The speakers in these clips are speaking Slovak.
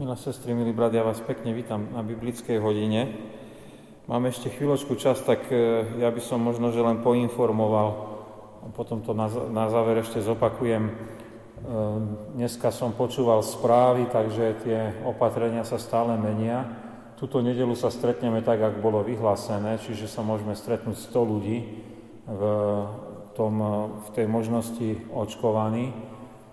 Milé sestry, milí brat, ja vás pekne vítam na biblickej hodine. Máme ešte chvíľočku čas, tak e, ja by som možno, že len poinformoval, a potom to na, záver ešte zopakujem. E, dneska som počúval správy, takže tie opatrenia sa stále menia. Tuto nedelu sa stretneme tak, ako bolo vyhlásené, čiže sa môžeme stretnúť 100 ľudí v, tom, v tej možnosti očkovaní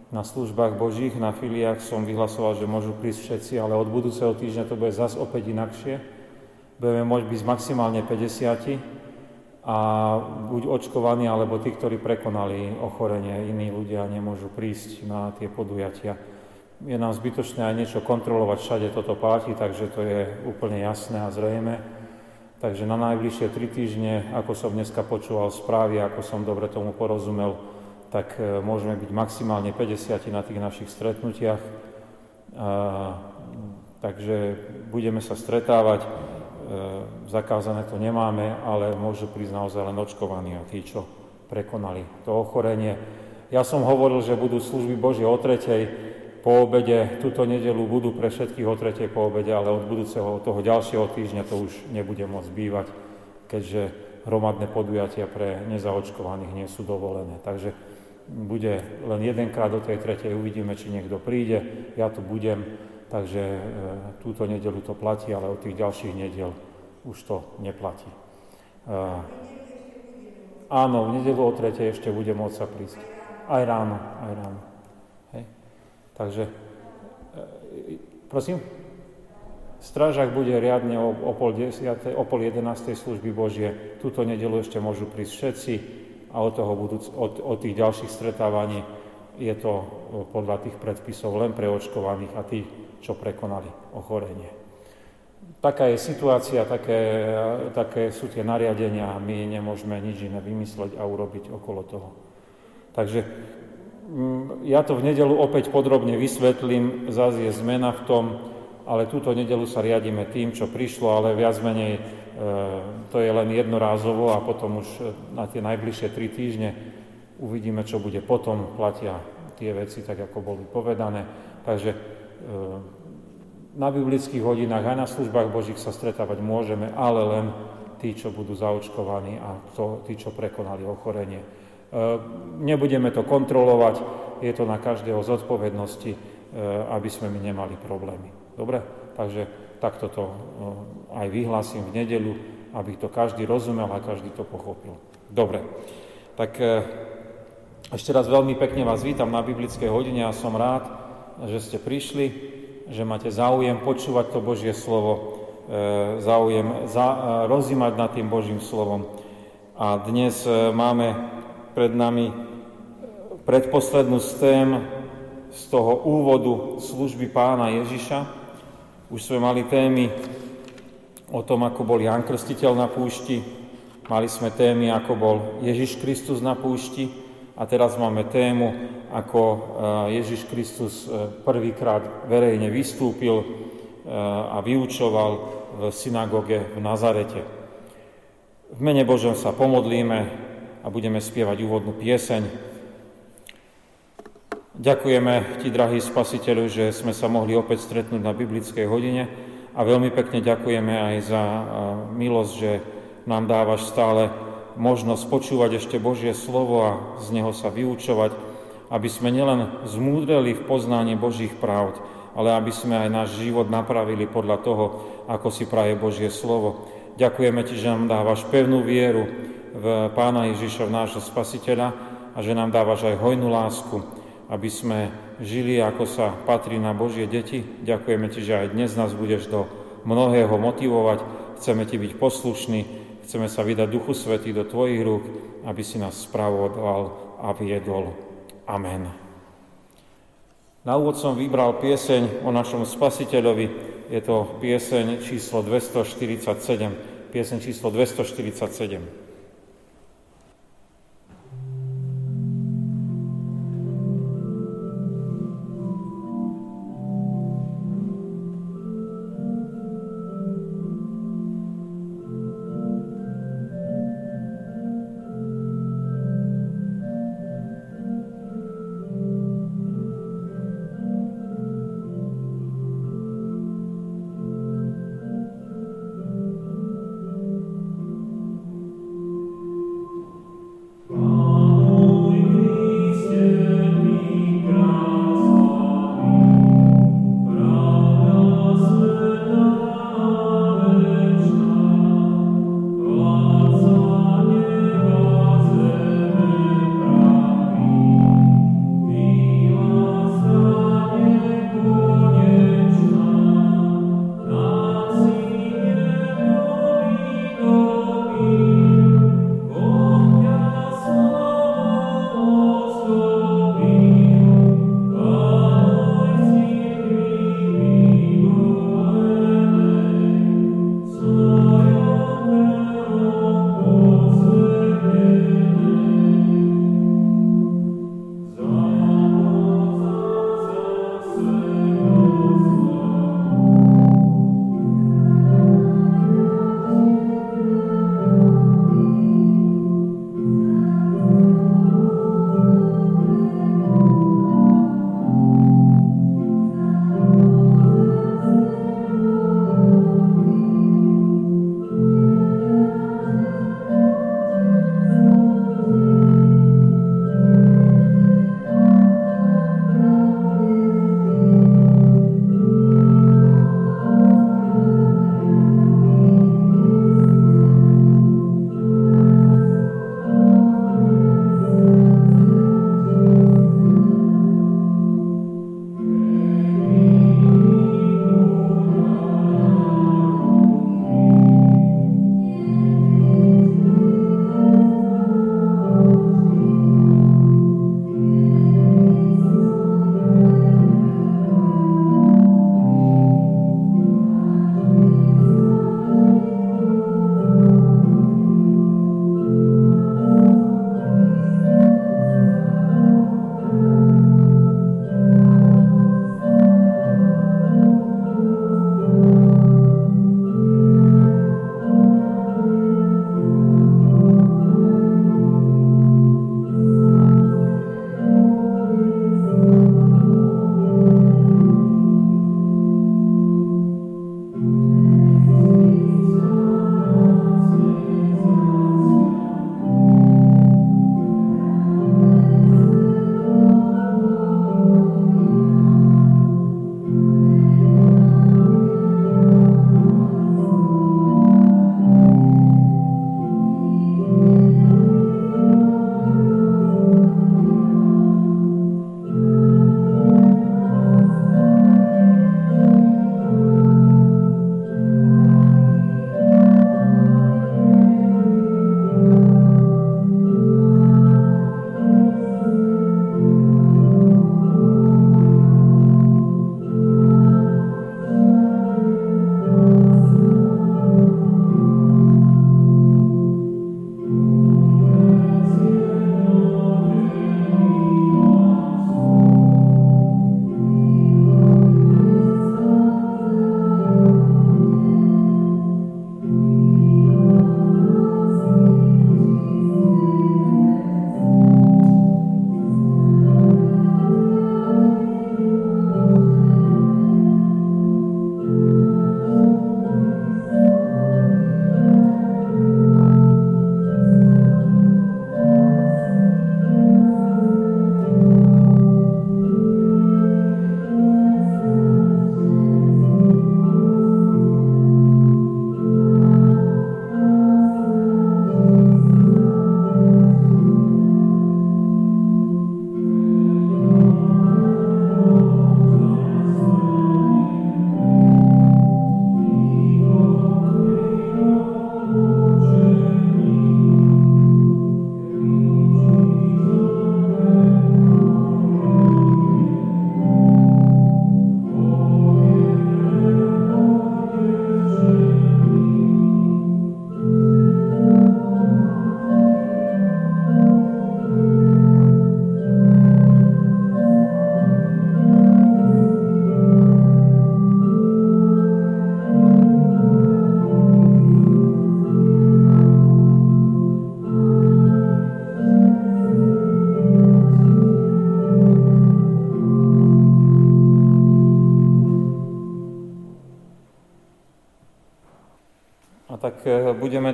na službách Božích, na filiách som vyhlasoval, že môžu prísť všetci, ale od budúceho týždňa to bude zase opäť inakšie. Budeme môcť byť maximálne 50 a buď očkovaní, alebo tí, ktorí prekonali ochorenie, iní ľudia nemôžu prísť na tie podujatia. Je nám zbytočné aj niečo kontrolovať, všade toto platí, takže to je úplne jasné a zrejme. Takže na najbližšie tri týždne, ako som dneska počúval správy, ako som dobre tomu porozumel, tak e, môžeme byť maximálne 50 na tých našich stretnutiach. A, takže budeme sa stretávať, e, zakázané to nemáme, ale môžu prísť naozaj len očkovaní a tí, čo prekonali to ochorenie. Ja som hovoril, že budú služby Božie o tretej po obede, túto nedelu budú pre všetkých o tretej po obede, ale od budúceho, toho ďalšieho týždňa to už nebude môcť bývať, keďže hromadné podujatia pre nezaočkovaných nie sú dovolené. Takže bude len jedenkrát do tej tretej, uvidíme, či niekto príde, ja tu budem, takže e, túto nedelu to platí, ale od tých ďalších nedel už to neplatí. E, áno, v nedelu o tretej ešte bude môcť sa prísť. Aj ráno, aj ráno. Hej. Takže, e, prosím? Strážak bude riadne o, o, pol desiate, o pol jedenástej služby Božie. Túto nedelu ešte môžu prísť všetci a od, toho budúc, od, od tých ďalších stretávaní je to e, podľa tých predpisov len pre očkovaných a tých, čo prekonali ochorenie. Taká je situácia, také, také sú tie nariadenia my nemôžeme nič iné vymysleť a urobiť okolo toho. Takže mm, ja to v nedelu opäť podrobne vysvetlím, zase je zmena v tom, ale túto nedelu sa riadíme tým, čo prišlo, ale viac menej e, to je len jednorázovo a potom už e, na tie najbližšie tri týždne uvidíme, čo bude potom. Platia tie veci tak, ako boli povedané. Takže e, na biblických hodinách aj na službách Božích sa stretávať môžeme, ale len tí, čo budú zaočkovaní a to, tí, čo prekonali ochorenie. Nebudeme to kontrolovať, je to na každého zodpovednosti, aby sme my nemali problémy. Dobre? Takže takto to eh, aj vyhlásim v nedelu, aby to každý rozumel a každý to pochopil. Dobre. Tak eh, ešte raz veľmi pekne vás vítam na biblickej hodine a som rád, že ste prišli, že máte záujem počúvať to Božie slovo, eh, záujem za, rozímať nad tým Božím slovom. A dnes máme pred nami predposlednú z z toho úvodu služby pána Ježiša, už sme mali témy o tom, ako bol Jan Krstiteľ na púšti, mali sme témy, ako bol Ježiš Kristus na púšti a teraz máme tému, ako e, Ježiš Kristus e, prvýkrát verejne vystúpil e, a vyučoval v synagóge v Nazarete. V mene Božom sa pomodlíme a budeme spievať úvodnú pieseň. Ďakujeme Ti, drahý Spasiteľu, že sme sa mohli opäť stretnúť na biblickej hodine a veľmi pekne ďakujeme aj za milosť, že nám dávaš stále možnosť počúvať ešte Božie slovo a z neho sa vyučovať, aby sme nielen zmúdreli v poznaní Božích pravd, ale aby sme aj náš život napravili podľa toho, ako si praje Božie slovo. Ďakujeme Ti, že nám dávaš pevnú vieru v Pána Ježiša, v nášho Spasiteľa a že nám dávaš aj hojnú lásku aby sme žili, ako sa patrí na Božie deti. Ďakujeme Ti, že aj dnes nás budeš do mnohého motivovať. Chceme Ti byť poslušní, chceme sa vydať Duchu Svetý do Tvojich rúk, aby si nás spravoval a viedol. Amen. Na úvod som vybral pieseň o našom Spasiteľovi. Je to pieseň číslo 247. Pieseň číslo 247.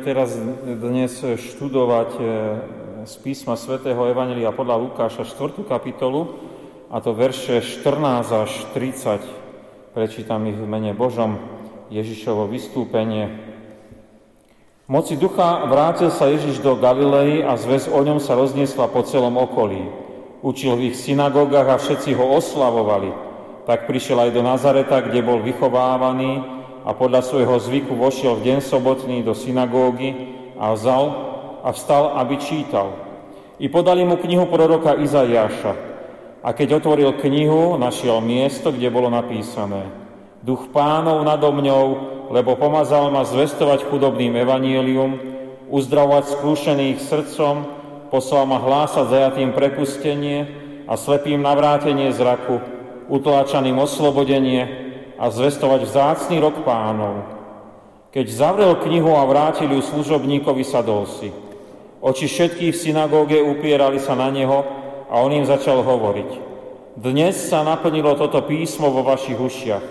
teraz dnes študovať e, z písma svätého Evangelia podľa Lukáša 4. kapitolu, a to verše 14 až 30. Prečítam ich v mene Božom, Ježišovo vystúpenie. V moci ducha vrátil sa Ježiš do Galilei a zväz o ňom sa rozniesla po celom okolí. Učil v ich synagógach a všetci ho oslavovali. Tak prišiel aj do Nazareta, kde bol vychovávaný a podľa svojho zvyku vošiel v deň sobotný do synagógy a vzal a vstal, aby čítal. I podali mu knihu proroka Izajaša. A keď otvoril knihu, našiel miesto, kde bolo napísané Duch pánov nado mňou, lebo pomazal ma zvestovať chudobným evanílium, uzdravovať skrúšených srdcom, poslal ma hlásať zajatým prepustenie a slepým navrátenie zraku, utláčaným oslobodenie, a zvestovať vzácný rok pánov. Keď zavrel knihu a vrátil ju služobníkovi, sadol si. Oči všetkých v synagóge upierali sa na neho a on im začal hovoriť. Dnes sa naplnilo toto písmo vo vašich ušiach.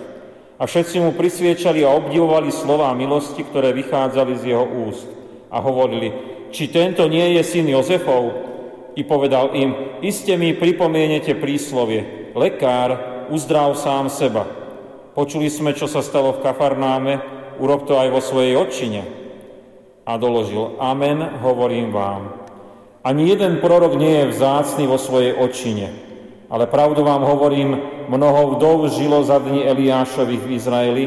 A všetci mu prisviečali a obdivovali slová milosti, ktoré vychádzali z jeho úst. A hovorili, či tento nie je syn Jozefov? I povedal im, iste mi pripomienete príslovie, lekár, uzdrav sám seba. Počuli sme, čo sa stalo v Kafarnáme, urob to aj vo svojej odčine. A doložil, amen, hovorím vám. Ani jeden prorok nie je vzácný vo svojej odčine, ale pravdu vám hovorím, mnoho vdov žilo za dní Eliášových v Izraeli,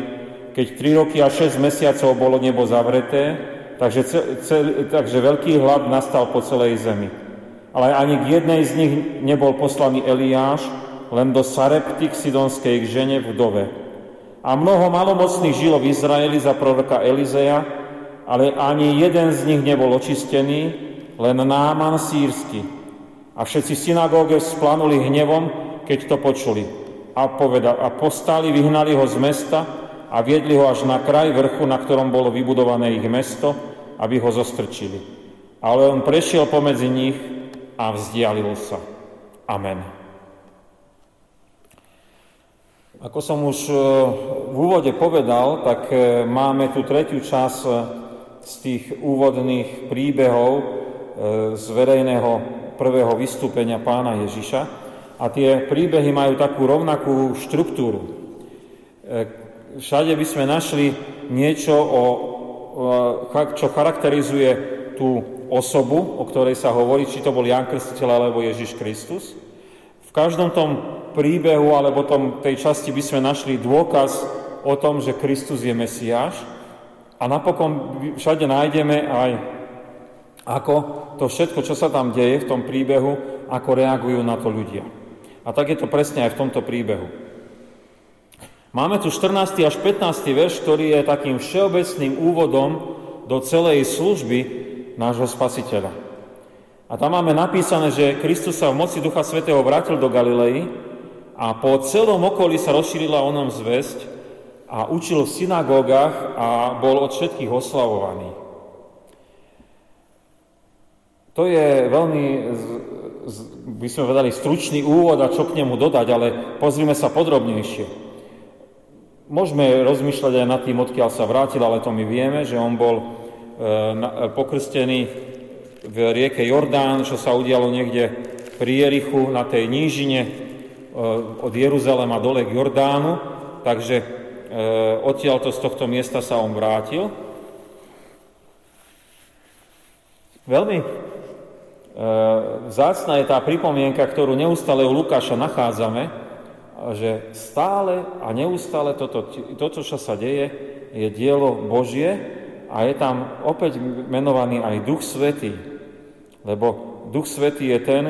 keď 3 roky a 6 mesiacov bolo nebo zavreté, takže, cel, takže veľký hlad nastal po celej zemi. Ale ani k jednej z nich nebol poslaný Eliáš, len do Sarepty k sidonskej žene vdove. A mnoho malomocných žilo v Izraeli za proroka Elizeja, ale ani jeden z nich nebol očistený, len Náman sírsky. A všetci v synagóge splanuli hnevom, keď to počuli. A, poveda, a postali, vyhnali ho z mesta a viedli ho až na kraj vrchu, na ktorom bolo vybudované ich mesto, aby ho zostrčili. Ale on prešiel pomedzi nich a vzdialil sa. Amen. Ako som už e, v úvode povedal, tak e, máme tu tretiu časť e, z tých úvodných príbehov z verejného prvého vystúpenia pána Ježiša. A tie príbehy majú takú rovnakú štruktúru. Všade by sme našli niečo, o, čo charakterizuje tú osobu, o ktorej sa hovorí, či to bol Jan Krstiteľ alebo Ježiš Kristus. V každom tom príbehu alebo tom, tej časti by sme našli dôkaz o tom, že Kristus je Mesiáš a napokon všade nájdeme aj ako to všetko, čo sa tam deje v tom príbehu, ako reagujú na to ľudia. A tak je to presne aj v tomto príbehu. Máme tu 14. až 15. verš, ktorý je takým všeobecným úvodom do celej služby nášho spasiteľa. A tam máme napísané, že Kristus sa v moci Ducha Svetého vrátil do Galilei a po celom okolí sa rozšírila o nom zväzť a učil v synagógach a bol od všetkých oslavovaný. To je veľmi, by sme vedali, stručný úvod a čo k nemu dodať, ale pozrime sa podrobnejšie. Môžeme rozmýšľať aj nad tým, odkiaľ sa vrátil, ale to my vieme, že on bol e, pokrstený v rieke Jordán, čo sa udialo niekde pri Jerichu na tej nížine, od Jeruzalema dole k Jordánu, takže eh, odtiaľto z tohto miesta sa on vrátil. Veľmi eh, vzácna je tá pripomienka, ktorú neustále u Lukáša nachádzame, že stále a neustále toto, toto, čo sa deje, je dielo Božie a je tam opäť menovaný aj Duch Svetý, lebo Duch Svetý je ten,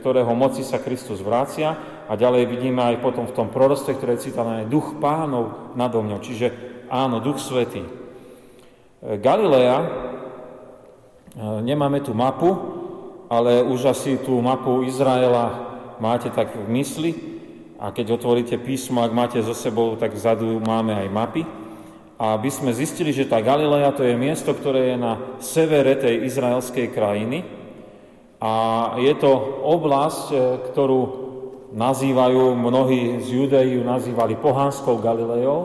ktorého moci sa Kristus vrácia a ďalej vidíme aj potom v tom prorostve, ktoré je duch pánov nado mňou. Čiže áno, duch svetý. E, Galilea, e, nemáme tu mapu, ale už asi tú mapu Izraela máte tak v mysli a keď otvoríte písmo, ak máte so sebou, tak vzadu máme aj mapy. A by sme zistili, že tá Galilea to je miesto, ktoré je na severe tej izraelskej krajiny a je to oblasť, e, ktorú nazývajú, mnohí z Judei ju nazývali pohánskou Galileou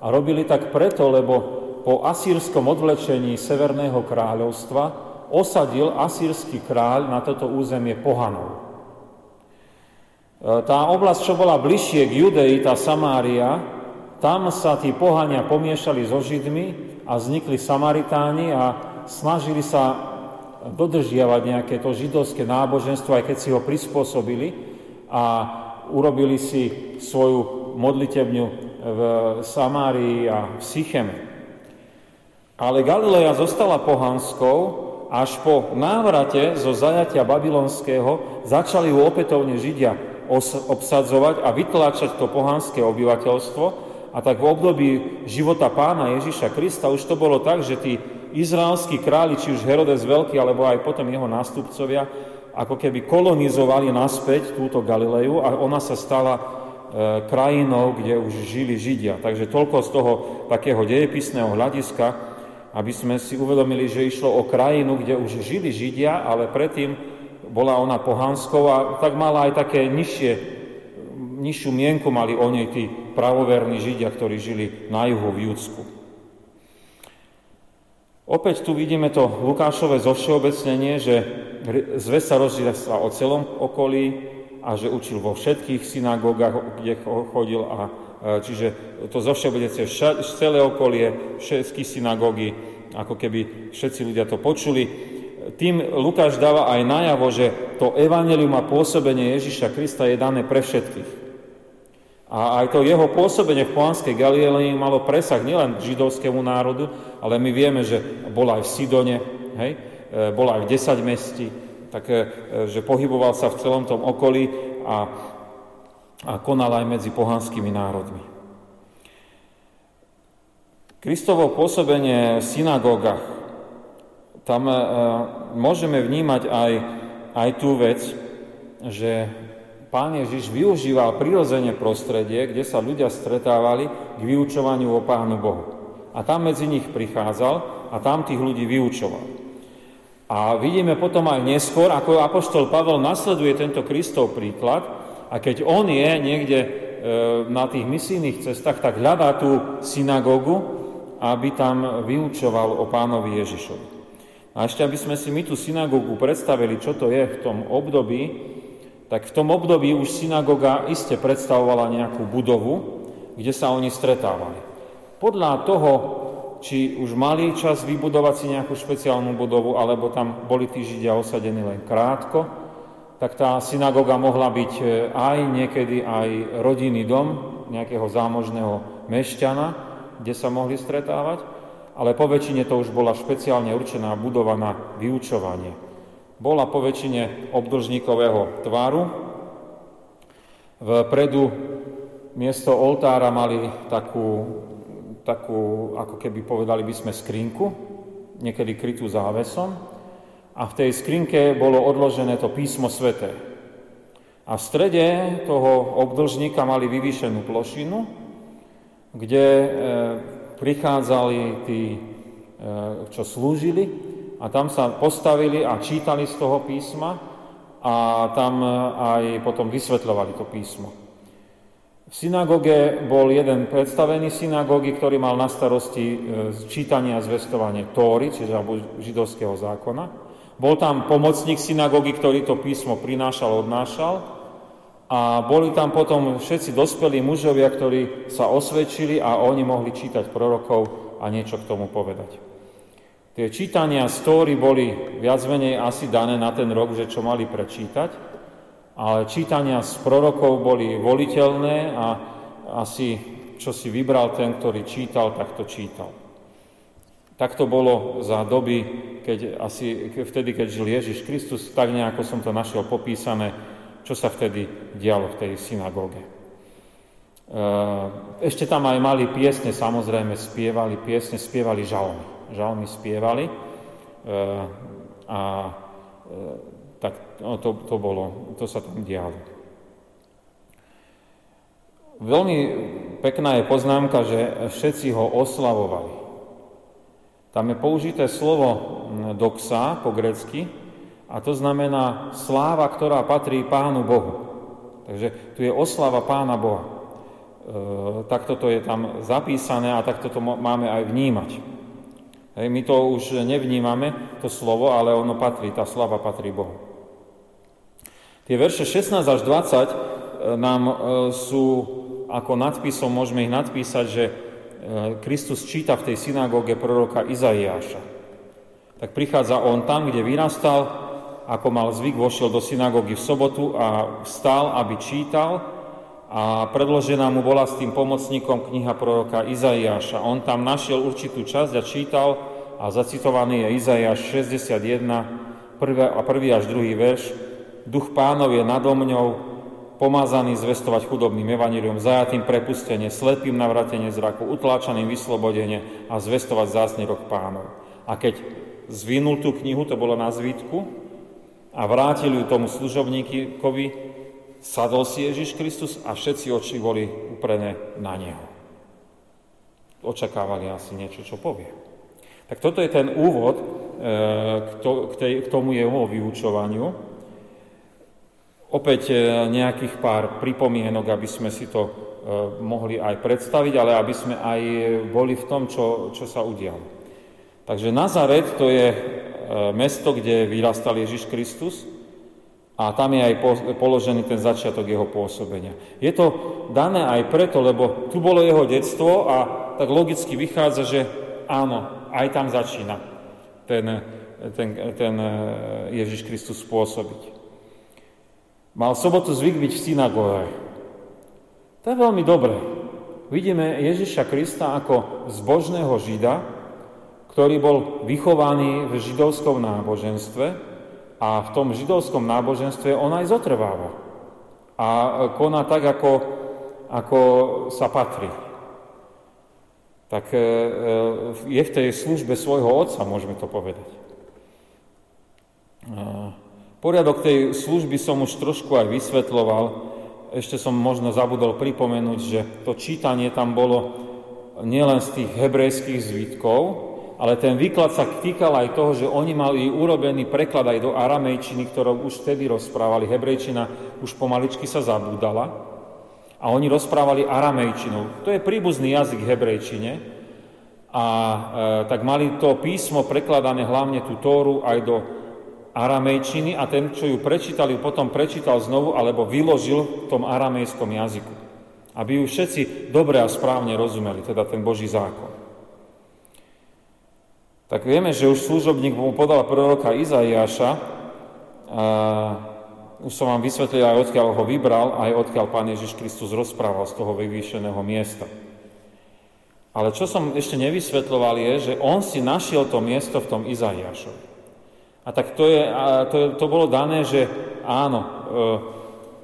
a robili tak preto, lebo po asýrskom odvlečení Severného kráľovstva osadil asýrsky kráľ na toto územie pohanov. E, tá oblasť, čo bola bližšie k Judei, tá Samária, tam sa tí pohania pomiešali so Židmi a vznikli Samaritáni a snažili sa dodržiavať nejaké to židovské náboženstvo, aj keď si ho prispôsobili a urobili si svoju modlitebňu v Samárii a v Sycheme. Ale Galileja zostala pohanskou, až po návrate zo zajatia babylonského začali ju opätovne Židia obsadzovať a vytláčať to pohanské obyvateľstvo. A tak v období života pána Ježiša Krista už to bolo tak, že tí izraelskí králi, či už Herodes Veľký, alebo aj potom jeho nástupcovia, ako keby kolonizovali naspäť túto Galileju a ona sa stala e, krajinou, kde už žili Židia. Takže toľko z toho takého dejepisného hľadiska, aby sme si uvedomili, že išlo o krajinu, kde už žili Židia, ale predtým bola ona pohanskou a tak mala aj také nižšie, nižšiu mienku mali o nej tí pravoverní Židia, ktorí žili na juhu v Júdsku. Opäť tu vidíme to Lukášové zovšeobecnenie, že zväz sa rozdiela o celom okolí a že učil vo všetkých synagógach, kde chodil a E, čiže to zovšeobecne celé okolie, všetky synagógy, ako keby všetci ľudia to počuli. Tým Lukáš dáva aj najavo, že to evanelium a pôsobenie Ježiša Krista je dané pre všetkých. A aj to jeho pôsobenie v Pohanskej Galilei malo presah nielen židovskému národu, ale my vieme, že bol aj v Sidone, hej? E, bol aj v desať mestí, tak, e, že pohyboval sa v celom tom okolí a a konal aj medzi pohanskými národmi. Kristovo pôsobenie v synagógach, tam e, môžeme vnímať aj, aj tú vec, že Pán Ježiš využíval prirodzene prostredie, kde sa ľudia stretávali k vyučovaniu o Pánu Bohu. A tam medzi nich prichádzal a tam tých ľudí vyučoval. A vidíme potom aj neskôr, ako apoštol Pavel nasleduje tento Kristov príklad a keď on je niekde e, na tých misijných cestách, tak hľadá tú synagógu, aby tam vyučoval o pánovi Ježišovi. A ešte, aby sme si my tú synagógu predstavili, čo to je v tom období, tak v tom období už synagóga iste predstavovala nejakú budovu, kde sa oni stretávali. Podľa toho, či už mali čas vybudovať si nejakú špeciálnu budovu, alebo tam boli tí Židia osadení len krátko, tak tá synagóga mohla byť e, aj niekedy aj rodinný dom nejakého zámožného mešťana, kde sa mohli stretávať, ale po väčšine to už bola špeciálne určená budova na vyučovanie. Bola po väčšine obdlžníkového tvaru. Vpredu miesto oltára mali takú, takú, ako keby povedali by sme, skrinku, niekedy krytú závesom a v tej skrinke bolo odložené to písmo sveté. A v strede toho obdlžníka mali vyvýšenú plošinu, kde e, prichádzali tí, e, čo slúžili a tam sa postavili a čítali z toho písma a tam e, aj potom vysvetľovali to písmo. V synagóge bol jeden predstavený synagógy, ktorý mal na starosti čítanie a zvestovanie Tóry, čiže židovského zákona. Bol tam pomocník synagógy, ktorý to písmo prinášal, odnášal a boli tam potom všetci dospelí mužovia, ktorí sa osvedčili a oni mohli čítať prorokov a niečo k tomu povedať. Tie čítania stóry boli viac menej asi dané na ten rok, že čo mali prečítať, ale čítania z prorokov boli voliteľné a asi čo si vybral ten, ktorý čítal, tak to čítal. Tak to bolo za doby, keď asi vtedy, keď žil Ježiš Kristus, tak nejako som to našiel popísané, čo sa vtedy dialo v tej synagóge. E, ešte tam aj mali piesne, samozrejme spievali piesne, spievali žalmy. Žalmy spievali e, a e, tak no, to, to bolo, to sa tam dialo. Veľmi pekná je poznámka, že všetci ho oslavovali. Tam je použité slovo doxa po grecky a to znamená sláva, ktorá patrí Pánu Bohu. Takže tu je oslava Pána Boha. E, takto to je tam zapísané a takto to máme aj vnímať. Hej, my to už nevnímame, to slovo, ale ono patrí, tá slava patrí Bohu. Tie verše 16 až 20 e, nám e, sú ako nadpisom, môžeme ich nadpísať, že e, Kristus číta v tej synagóge proroka Izaiáša. Tak prichádza on tam, kde vyrastal, ako mal zvyk, vošiel do synagógy v sobotu a vstal, aby čítal a predložená mu bola s tým pomocníkom kniha proroka Izaiáša. On tam našiel určitú časť a čítal a zacitovaný je Izaiáš 61, prvý a prvý až druhý verš. Duch pánov je nado mňou, pomázaný zvestovať chudobným evaníliom, zajatým prepustenie, slepým navratenie zraku, utláčaným vyslobodenie a zvestovať zásny rok pánov. A keď zvinul tú knihu, to bolo na zvítku, a vrátil ju tomu služobníkovi, Sadol si Ježiš Kristus a všetci oči boli uprené na Neho. Očakávali asi niečo, čo povie. Tak toto je ten úvod e, k tomu jeho vyučovaniu. Opäť e, nejakých pár pripomienok, aby sme si to e, mohli aj predstaviť, ale aby sme aj boli v tom, čo, čo sa udialo. Takže Nazaret to je mesto, kde vyrastal Ježiš Kristus, a tam je aj položený ten začiatok jeho pôsobenia. Je to dané aj preto, lebo tu bolo jeho detstvo a tak logicky vychádza, že áno, aj tam začína ten, ten, ten e, Ježiš Kristus pôsobiť. Mal sobotu zvyk byť v synagóge. To je veľmi dobré. Vidíme Ježiša Krista ako zbožného Žida, ktorý bol vychovaný v židovskom náboženstve, a v tom židovskom náboženstve on aj zotrváva. A koná tak, ako, ako sa patrí. Tak e, e, je v tej službe svojho otca, môžeme to povedať. Poriadok tej služby som už trošku aj vysvetloval. Ešte som možno zabudol pripomenúť, že to čítanie tam bolo nielen z tých hebrejských zvitkov, ale ten výklad sa týkal aj toho, že oni mali urobený preklad aj do aramejčiny, ktorou už vtedy rozprávali. Hebrejčina už pomaličky sa zabúdala a oni rozprávali aramejčinou. To je príbuzný jazyk hebrejčine a e, tak mali to písmo prekladané hlavne tú Tóru aj do aramejčiny a ten, čo ju prečítal, potom prečítal znovu alebo vyložil v tom aramejskom jazyku. Aby ju všetci dobre a správne rozumeli, teda ten Boží zákon tak vieme, že už služobník mu podal proroka Izaiáša, a už som vám vysvetlil aj odkiaľ ho vybral, aj odkiaľ Pán Ježiš Kristus rozprával z toho vyvýšeného miesta. Ale čo som ešte nevysvetloval je, že on si našiel to miesto v tom Izaiášovi. A tak to, je, to, to bolo dané, že áno, e,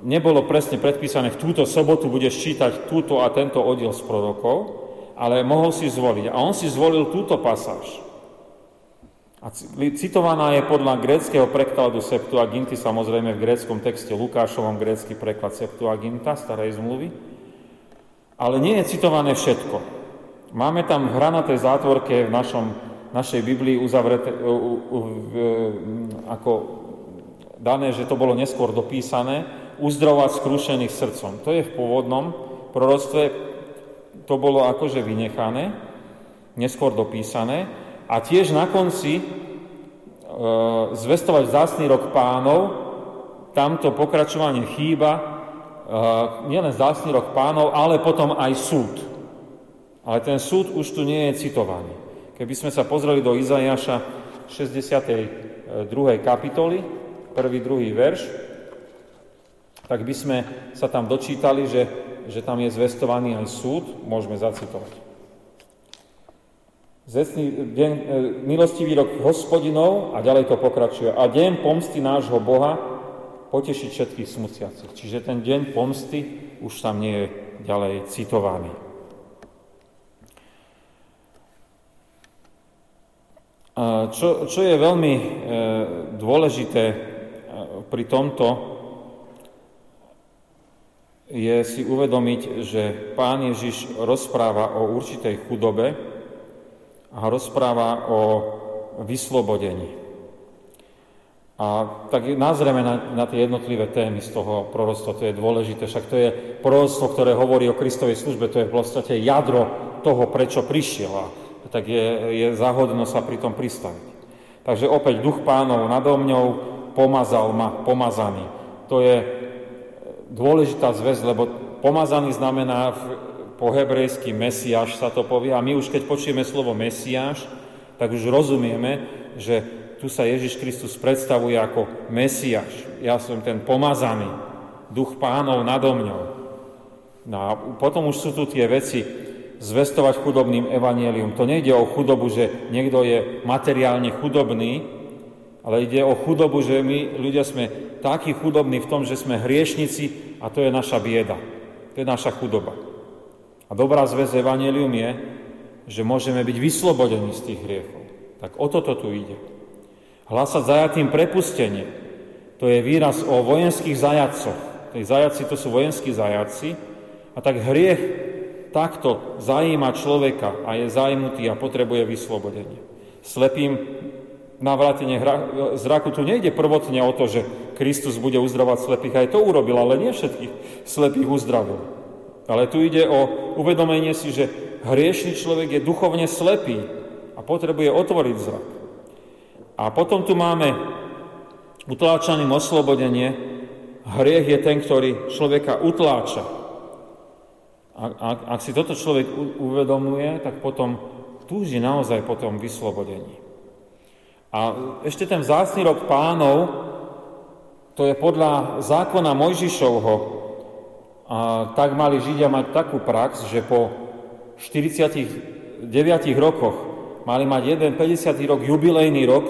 nebolo presne predpísané, v túto sobotu budeš čítať túto a tento oddiel z prorokov, ale mohol si zvoliť. A on si zvolil túto pasáž. A citovaná je podľa gréckého prekladu Septuaginty, samozrejme v gréckom texte Lukášovom grécky preklad Septuaginta, starej zmluvy, ale nie je citované všetko. Máme tam v hranatej zátvorke v našom, našej Biblii uzavreté, u, u, u, ako dané, že to bolo neskôr dopísané, uzdrovať skrušených srdcom. To je v pôvodnom proroctve, to bolo akože vynechané, neskôr dopísané, a tiež na konci e, zvestovať vzácný rok pánov, tamto pokračovanie chýba, e, nielen vzácný rok pánov, ale potom aj súd. Ale ten súd už tu nie je citovaný. Keby sme sa pozreli do Izajaša 62. kapitoly, prvý, druhý verš, tak by sme sa tam dočítali, že, že tam je zvestovaný aj súd, môžeme zacitovať. Zesný deň, e, milostivý rok hospodinov a ďalej to pokračuje. A deň pomsty nášho Boha potešiť všetkých smutiacich. Čiže ten deň pomsty už tam nie je ďalej citovaný. Čo, čo je veľmi e, dôležité e, pri tomto, je si uvedomiť, že Pán Ježiš rozpráva o určitej chudobe, a rozpráva o vyslobodení. A tak nazrieme na, na tie jednotlivé témy z toho proroctva, to je dôležité, však to je proroctvo, ktoré hovorí o Kristovej službe, to je v podstate jadro toho, prečo prišiel. A tak je, je záhodno sa pri tom pristaviť. Takže opäť duch pánov nado mňou pomazal ma, pomazaný. To je dôležitá zväz, lebo pomazaný znamená po hebrejsky Mesiáš sa to povie a my už keď počujeme slovo Mesiáš, tak už rozumieme, že tu sa Ježiš Kristus predstavuje ako Mesiáš. Ja som ten pomazaný, duch pánov nado mňou. No a potom už sú tu tie veci, zvestovať chudobným evanielium. To nejde o chudobu, že niekto je materiálne chudobný, ale ide o chudobu, že my ľudia sme takí chudobní v tom, že sme hriešnici a to je naša bieda. To je naša chudoba. A dobrá zväz evanielium je, že môžeme byť vyslobodení z tých hriechov. Tak o toto tu ide. Hlasať zajatým prepustenie, to je výraz o vojenských zajadcoch. Tí zajaci to sú vojenskí zajaci a tak hriech takto zajíma človeka a je zajmutý a potrebuje vyslobodenie. Slepým navrátenie zraku tu nejde prvotne o to, že Kristus bude uzdravať slepých, aj to urobil, ale nie všetkých slepých uzdravil. Ale tu ide o uvedomenie si, že hriešný človek je duchovne slepý a potrebuje otvoriť zrak. A potom tu máme utláčaným oslobodenie. Hriech je ten, ktorý človeka utláča, ak, ak, ak si toto človek uvedomuje, tak potom túži naozaj po tom vyslobodení. A ešte ten vzácný rok pánov, to je podľa zákona Mojžišovho, a tak mali Židia mať takú prax, že po 49 rokoch mali mať jeden 50. rok, jubilejný rok,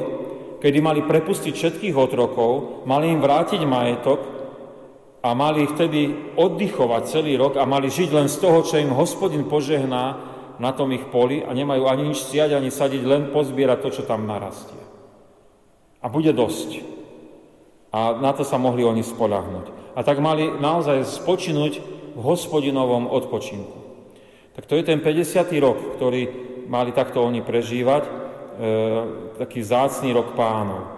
kedy mali prepustiť všetkých otrokov, mali im vrátiť majetok a mali vtedy oddychovať celý rok a mali žiť len z toho, čo im hospodin požehná na tom ich poli a nemajú ani nič siať, ani sadiť, len pozbierať to, čo tam narastie. A bude dosť. A na to sa mohli oni spolahnuť. A tak mali naozaj spočinúť v hospodinovom odpočinku. Tak to je ten 50. rok, ktorý mali takto oni prežívať, e, taký zácný rok pánov.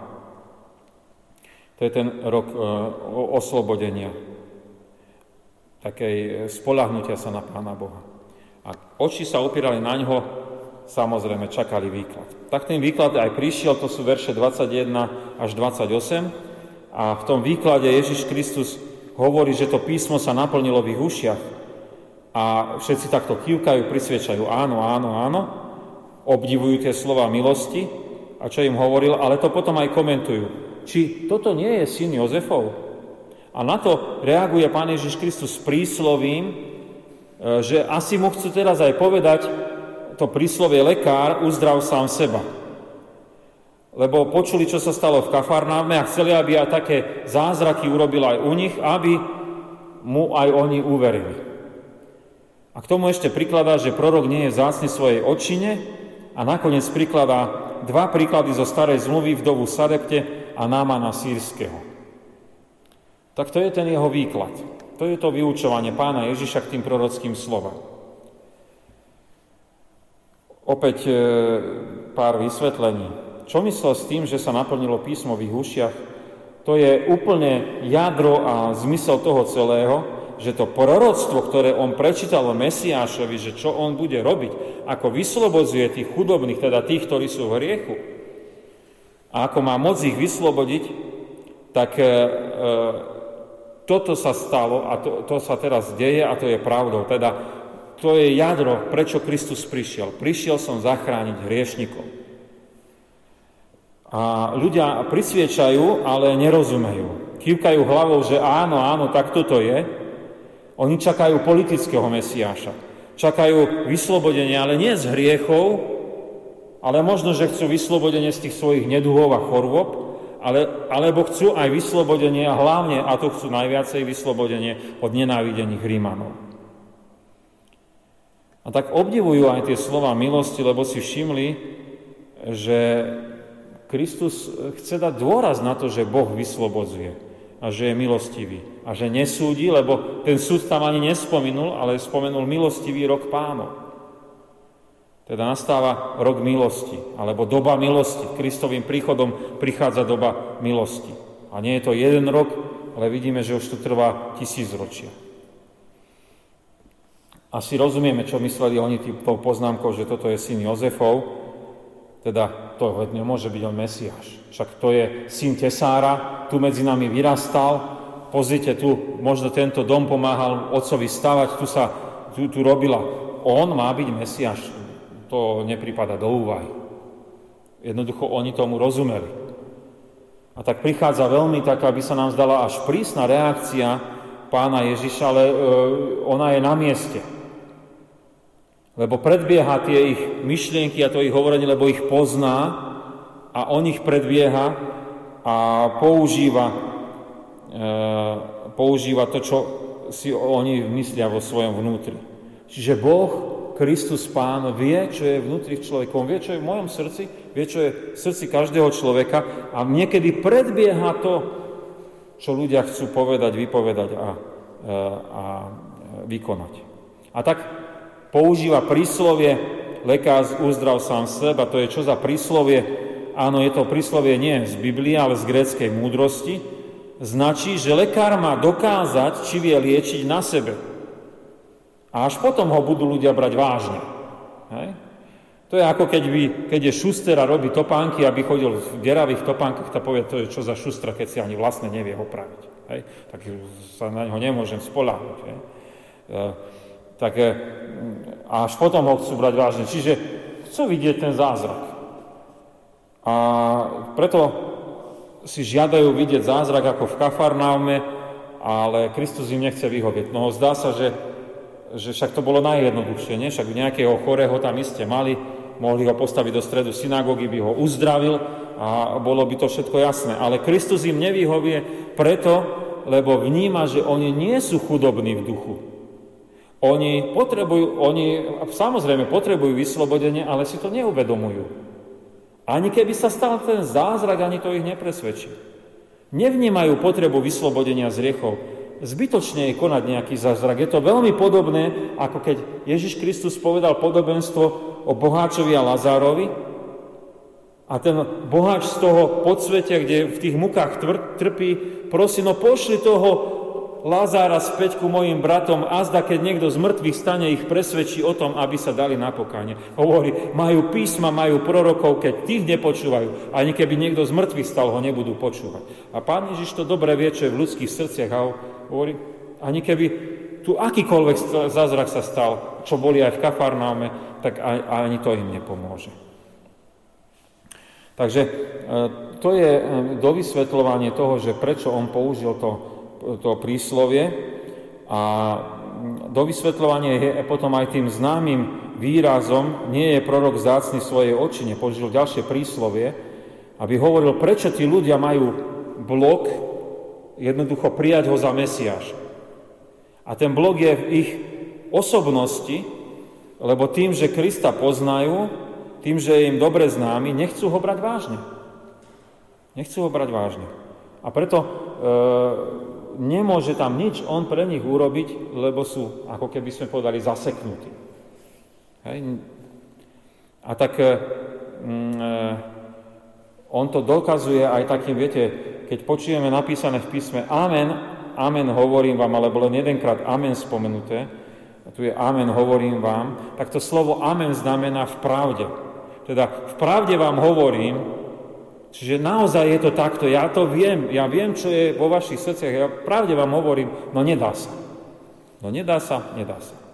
To je ten rok e, oslobodenia, takej e, spolahnutia sa na Pána Boha. A oči sa opírali na ňo, samozrejme čakali výklad. Tak ten výklad aj prišiel, to sú verše 21 až 28. A v tom výklade Ježiš Kristus hovorí, že to písmo sa naplnilo v ich ušiach. A všetci takto kývkajú, prisviečajú áno, áno, áno. Obdivujú tie slova milosti a čo im hovoril, ale to potom aj komentujú či toto nie je syn Jozefov. A na to reaguje Pán Ježiš Kristus príslovím, e, že asi mu chcú teraz aj povedať to príslovie lekár, uzdrav sám seba. Lebo počuli, čo sa stalo v Kafarnáme a chceli, aby aj také zázraky urobil aj u nich, aby mu aj oni uverili. A k tomu ešte prikladá, že prorok nie je vzácny svojej očine a nakoniec prikladá dva príklady zo starej zmluvy vdovu Sadepte a Námana sírskeho. Tak to je ten jeho výklad. To je to vyučovanie pána Ježiša k tým prorockým slovám. Opäť e, pár vysvetlení. Čo myslel s tým, že sa naplnilo písmo v ich ušiach? To je úplne jadro a zmysel toho celého, že to proroctvo, ktoré on prečítal o Mesiášovi, že čo on bude robiť, ako vyslobodzuje tých chudobných, teda tých, ktorí sú v hriechu, a ako má moc ich vyslobodiť, tak e, e, toto sa stalo a to, to sa teraz deje a to je pravdou. Teda to je jadro, prečo Kristus prišiel. Prišiel som zachrániť hriešnikov. A ľudia prisviečajú, ale nerozumejú. Kývkajú hlavou, že áno, áno, tak toto je. Oni čakajú politického mesiáša. Čakajú vyslobodenie, ale nie z hriechov, ale možno, že chcú vyslobodenie z tých svojich neduhov a chorôb, ale, alebo chcú aj vyslobodenie a hlavne, a to chcú najviacej vyslobodenie od nenávidených Rímanov. A tak obdivujú aj tie slova milosti, lebo si všimli, že Kristus chce dať dôraz na to, že Boh vyslobodzuje a že je milostivý a že nesúdi, lebo ten súd tam ani nespomenul, ale spomenul milostivý rok pánov. Teda nastáva rok milosti, alebo doba milosti. Kristovým príchodom prichádza doba milosti. A nie je to jeden rok, ale vidíme, že už to trvá tisíc ročia. asi rozumieme, čo mysleli oni tou poznámkou, že toto je syn Jozefov, teda to nemôže byť on Mesiáš. Však to je syn Tesára, tu medzi nami vyrastal, pozrite tu, možno tento dom pomáhal otcovi stavať, tu sa tu, tu robila. On má byť Mesiáš, to nepripada do úvahy. Jednoducho oni tomu rozumeli. A tak prichádza veľmi tak, aby sa nám zdala až prísna reakcia pána Ježiša, ale e, ona je na mieste. Lebo predbieha tie ich myšlienky a to ich hovorenie, lebo ich pozná a on ich predbieha a používa, e, používa to, čo si oni myslia vo svojom vnútri. Čiže Boh, Kristus Pán, vie, čo je vnútri v človeku. Vie, čo je v mojom srdci, vie, čo je v srdci každého človeka a niekedy predbieha to, čo ľudia chcú povedať, vypovedať a, a, e, a vykonať. A tak používa príslovie lekár uzdrav sám seba, to je čo za príslovie? Áno, je to príslovie nie z Biblie, ale z gréckej múdrosti. Značí, že lekár má dokázať, či vie liečiť na sebe. A až potom ho budú ľudia brať vážne. Hej? To je ako keď, by, keď je šuster a robí topánky, aby chodil v deravých topánkach, tak povie, to je čo za šustra, keď si ani vlastne nevie opraviť. Hej? Tak sa na ňo nemôžem spoláhnuť. Hej? Tak a až potom ho chcú brať vážne. Čiže chcú vidieť ten zázrak. A preto si žiadajú vidieť zázrak ako v Kafarnaume, ale Kristus im nechce vyhovieť. No zdá sa, že, že však to bolo najjednoduchšie, nie? Však nejakého chorého tam iste mali, mohli ho postaviť do stredu synagógy, by ho uzdravil a bolo by to všetko jasné. Ale Kristus im nevyhovie preto, lebo vníma, že oni nie sú chudobní v duchu. Oni potrebujú, oni samozrejme potrebujú vyslobodenie, ale si to neuvedomujú. Ani keby sa stal ten zázrak, ani to ich nepresvedčí. Nevnímajú potrebu vyslobodenia z riechov. Zbytočne je konať nejaký zázrak. Je to veľmi podobné, ako keď Ježiš Kristus povedal podobenstvo o boháčovi a Lazárovi. A ten boháč z toho podsvetia, kde v tých mukách trpí, prosí, no pošli toho Lazára späť ku mojim bratom, azda keď niekto z mŕtvych stane, ich presvedčí o tom, aby sa dali na pokáne. Hovorí, majú písma, majú prorokov, keď tých nepočúvajú. Ani keby niekto z mŕtvych stal, ho nebudú počúvať. A pán Ježiš to dobre vie, čo je v ľudských srdciach. A hovorí, ani keby tu akýkoľvek zázrak sa stal, čo boli aj v Kafarnáme, tak ani to im nepomôže. Takže e, to je e, dovysvetľovanie toho, že prečo on použil to to príslovie a do vysvetľovania je potom aj tým známym výrazom nie je prorok zácný svojej očine, použil ďalšie príslovie, aby hovoril, prečo tí ľudia majú blok jednoducho prijať ho za Mesiáš. A ten blok je v ich osobnosti, lebo tým, že Krista poznajú, tým, že je im dobre známy, nechcú ho brať vážne. Nechcú ho brať vážne. A preto e, nemôže tam nič on pre nich urobiť, lebo sú, ako keby sme povedali, zaseknutí. Hej? A tak mm, e, on to dokazuje aj takým, viete, keď počujeme napísané v písme Amen, Amen hovorím vám, alebo len jedenkrát Amen spomenuté, a tu je Amen hovorím vám, tak to slovo Amen znamená v pravde. Teda v pravde vám hovorím, Čiže naozaj je to takto, ja to viem, ja viem, čo je vo vašich srdciach, ja pravde vám hovorím, no nedá sa. No nedá sa, nedá sa.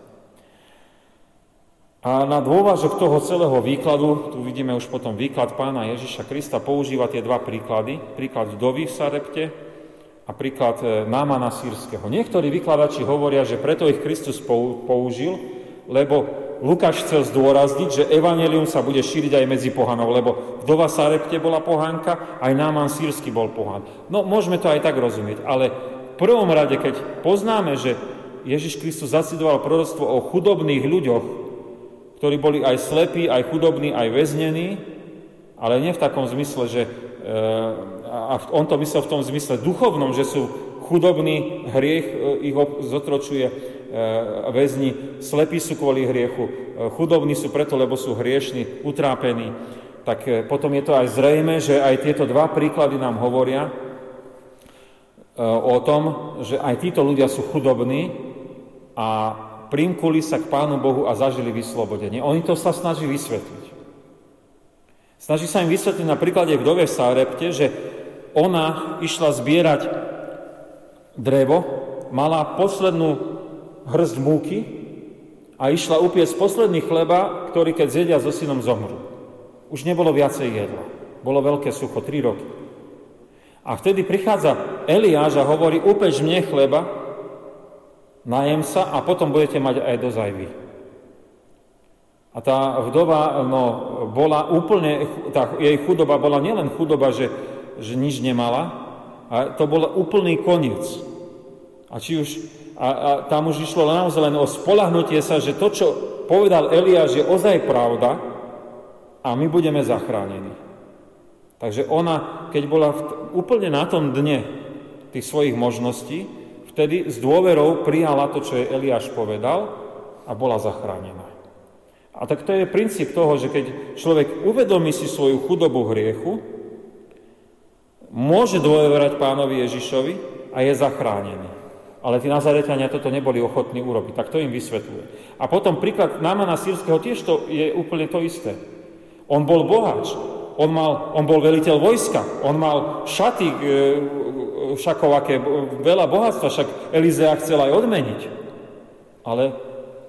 A na dôvažok toho celého výkladu, tu vidíme už potom výklad pána Ježiša Krista, používa tie dva príklady. Príklad vdovy v Sarepte a príklad e, Námana sírskeho. Niektorí vykladači hovoria, že preto ich Kristus použil, lebo Lukáš chcel zdôrazniť, že evanelium sa bude šíriť aj medzi pohanov, lebo vdova Sarepte bola pohánka, aj Náman sírsky bol pohán. No, môžeme to aj tak rozumieť, ale v prvom rade, keď poznáme, že Ježiš Kristus zacidoval proroctvo o chudobných ľuďoch, ktorí boli aj slepí, aj chudobní, aj väznení, ale nie v takom zmysle, že e, a on to myslel v tom zmysle duchovnom, že sú chudobní, hriech e, ich zotročuje, väzni, slepí sú kvôli hriechu, e, chudobní sú preto, lebo sú hriešni, utrápení. Tak e, potom je to aj zrejme, že aj tieto dva príklady nám hovoria o tom, že aj títo ľudia sú chudobní a primkuli sa k Pánu Bohu a zažili vyslobodenie. Oni to sa snaží vysvetliť. Snaží sa im vysvetliť na príklade vdove v Sárepte, že ona išla zbierať drevo, mala poslednú hrst múky a išla upiecť posledný chleba, ktorý keď zjedia so synom zomru. Už nebolo viacej jedla. Bolo veľké sucho, tri roky. A vtedy prichádza Eliáš a hovorí, upeč mne chleba, najem sa a potom budete mať aj dozaj vy. A tá vdova no, bola úplne, tá jej chudoba bola nielen chudoba, že, že nič nemala, a to bol úplný koniec. A, či už, a, a tam už išlo naozaj len o spolahnutie sa, že to, čo povedal Eliáš, je ozaj pravda a my budeme zachránení. Takže ona, keď bola v, úplne na tom dne tých svojich možností, vtedy s dôverou prijala to, čo jej Eliáš povedal a bola zachránená. A tak to je princíp toho, že keď človek uvedomí si svoju chudobu hriechu, môže dôverať pánovi Ježišovi a je zachránený. Ale tí Nazaretania toto neboli ochotní urobiť, tak to im vysvetľuje. A potom príklad Námana Sírskeho tiež to je úplne to isté. On bol boháč, on, mal, on bol veliteľ vojska, on mal šaty e, šakovaké, veľa bohatstva, však Elizea chcel aj odmeniť. Ale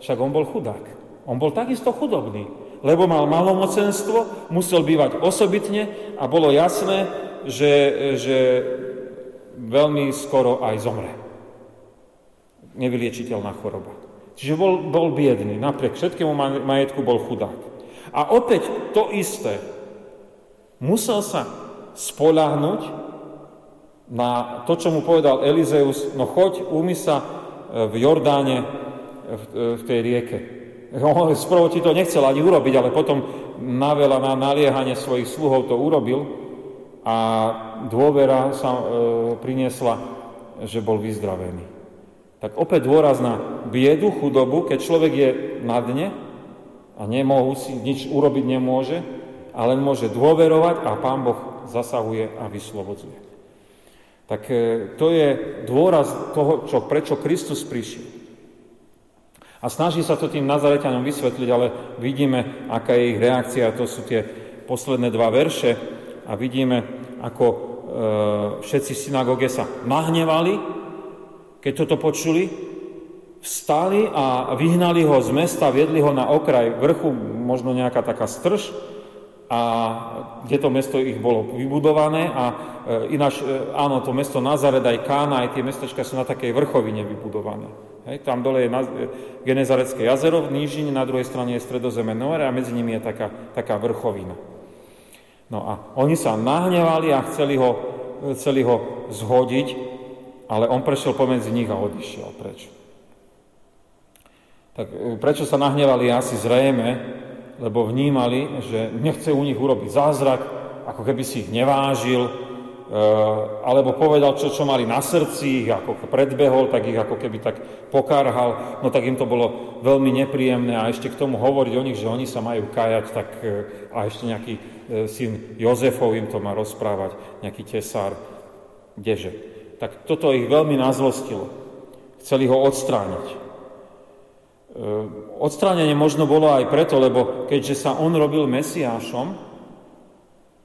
však on bol chudák. On bol takisto chudobný, lebo mal malomocenstvo, musel bývať osobitne a bolo jasné, že, že veľmi skoro aj zomre. Nevyliečiteľná choroba. Čiže bol, bol biedný, napriek všetkému majetku bol chudák. A opäť to isté, Musel sa spoľahnúť na to, čo mu povedal Elizeus, no choď, umy sa e, v Jordáne, v, e, v tej rieke. On sprvo ti to nechcel ani urobiť, ale potom navela na naliehanie svojich sluhov to urobil a dôvera sa e, priniesla, že bol vyzdravený. Tak opäť dôraz na biedu, chudobu, keď človek je na dne a nemohu si, nič urobiť nemôže, a len môže dôverovať a Pán Boh zasahuje a vyslobodzuje. Tak e, to je dôraz toho, čo, prečo Kristus prišiel. A snaží sa to tým Nazareťanom vysvetliť, ale vidíme, aká je ich reakcia. To sú tie posledné dva verše a vidíme, ako e, všetci v synagóge sa nahnevali, keď toto počuli, vstali a vyhnali ho z mesta, viedli ho na okraj vrchu, možno nejaká taká strž, a kde to mesto ich bolo vybudované a e, ináč, e, áno, to mesto Nazaret aj Kána, aj tie mestečka sú na takej vrchovine vybudované. Hej, tam dole je Genezarecké jazero v nížine, na druhej strane je Stredozeme more a medzi nimi je taká, taká vrchovina. No a oni sa nahnevali a chceli ho, chceli ho zhodiť, ale on prešiel pomedzi nich a odišiel preč. Tak e, prečo sa nahnevali asi zrejme, lebo vnímali, že nechce u nich urobiť zázrak, ako keby si ich nevážil, e, alebo povedal, čo, čo mali na srdci, ich ako predbehol, tak ich ako keby tak pokárhal, no tak im to bolo veľmi nepríjemné a ešte k tomu hovoriť o nich, že oni sa majú kajať, tak e, a ešte nejaký syn Jozefov im to má rozprávať, nejaký tesár, kdeže. Tak toto ich veľmi nazlostilo. Chceli ho odstrániť. Ehm, odstránenie možno bolo aj preto, lebo keďže sa on robil Mesiášom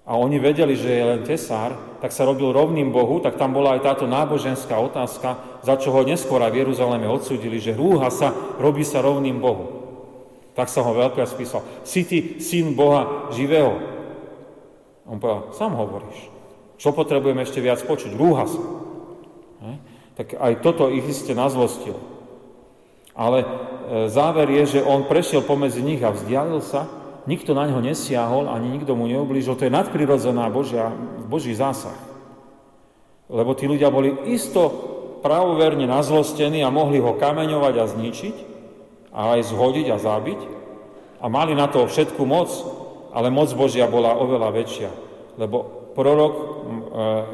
a oni vedeli, že je len tesár, tak sa robil rovným Bohu, tak tam bola aj táto náboženská otázka, za čo ho neskôr aj v Jeruzaleme odsudili, že rúha sa, robí sa rovným Bohu. Tak sa ho veľký spísal. Si ty syn Boha živého? On povedal, sám hovoríš. Čo potrebujeme ešte viac počuť? Rúha sa. Tak aj toto ich iste nazlostilo. Ale e, záver je, že on prešiel pomedzi nich a vzdialil sa, nikto na neho nesiahol, ani nikto mu neublížil. To je nadprirodzená Božia, Boží zásah. Lebo tí ľudia boli isto pravoverne nazlostení a mohli ho kameňovať a zničiť, a aj zhodiť a zabiť. A mali na to všetku moc, ale moc Božia bola oveľa väčšia. Lebo prorok, e,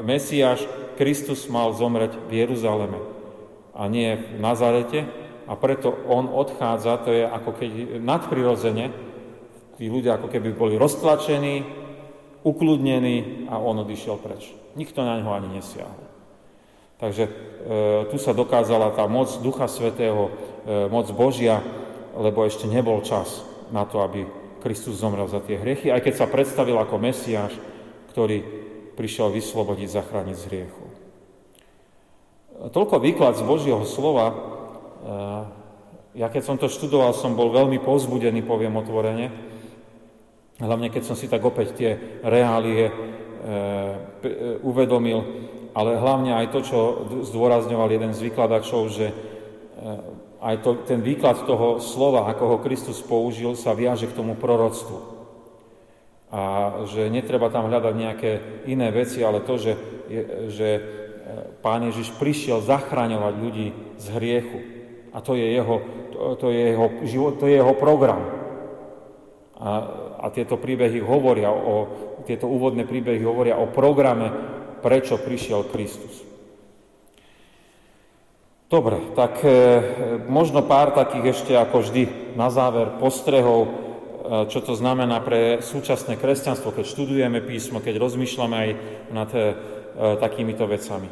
Mesiáš, Kristus mal zomrieť v Jeruzaleme a nie v Nazarete, a preto on odchádza, to je ako keď nadprirodzene, tí ľudia ako keby boli roztlačení, ukludnení a on odišiel preč. Nikto na ňo ani nesiahol. Takže e, tu sa dokázala tá moc Ducha Svetého moc Božia, lebo ešte nebol čas na to, aby Kristus zomrel za tie hriechy, aj keď sa predstavil ako Mesiáš, ktorý prišiel vyslobodiť, zachrániť z hriechu. Toľko výklad z Božieho slova. Ja keď som to študoval, som bol veľmi pozbudený, poviem otvorene. Hlavne keď som si tak opäť tie reálie e, uvedomil, ale hlavne aj to, čo zdôrazňoval jeden z vykladačov, že aj to, ten výklad toho slova, ako ho Kristus použil, sa viaže k tomu proroctvu. A že netreba tam hľadať nejaké iné veci, ale to, že, že e, Pán Ježiš prišiel zachraňovať ľudí z hriechu. A to je jeho, to, to je jeho, život, to je jeho program. A, a tieto príbehy hovoria o, tieto úvodné príbehy hovoria o programe, prečo prišiel Kristus. Dobre, tak e, možno pár takých ešte ako vždy na záver postrehov, čo to znamená pre súčasné kresťanstvo, keď študujeme písmo, keď rozmýšľame aj nad e, takýmito vecami.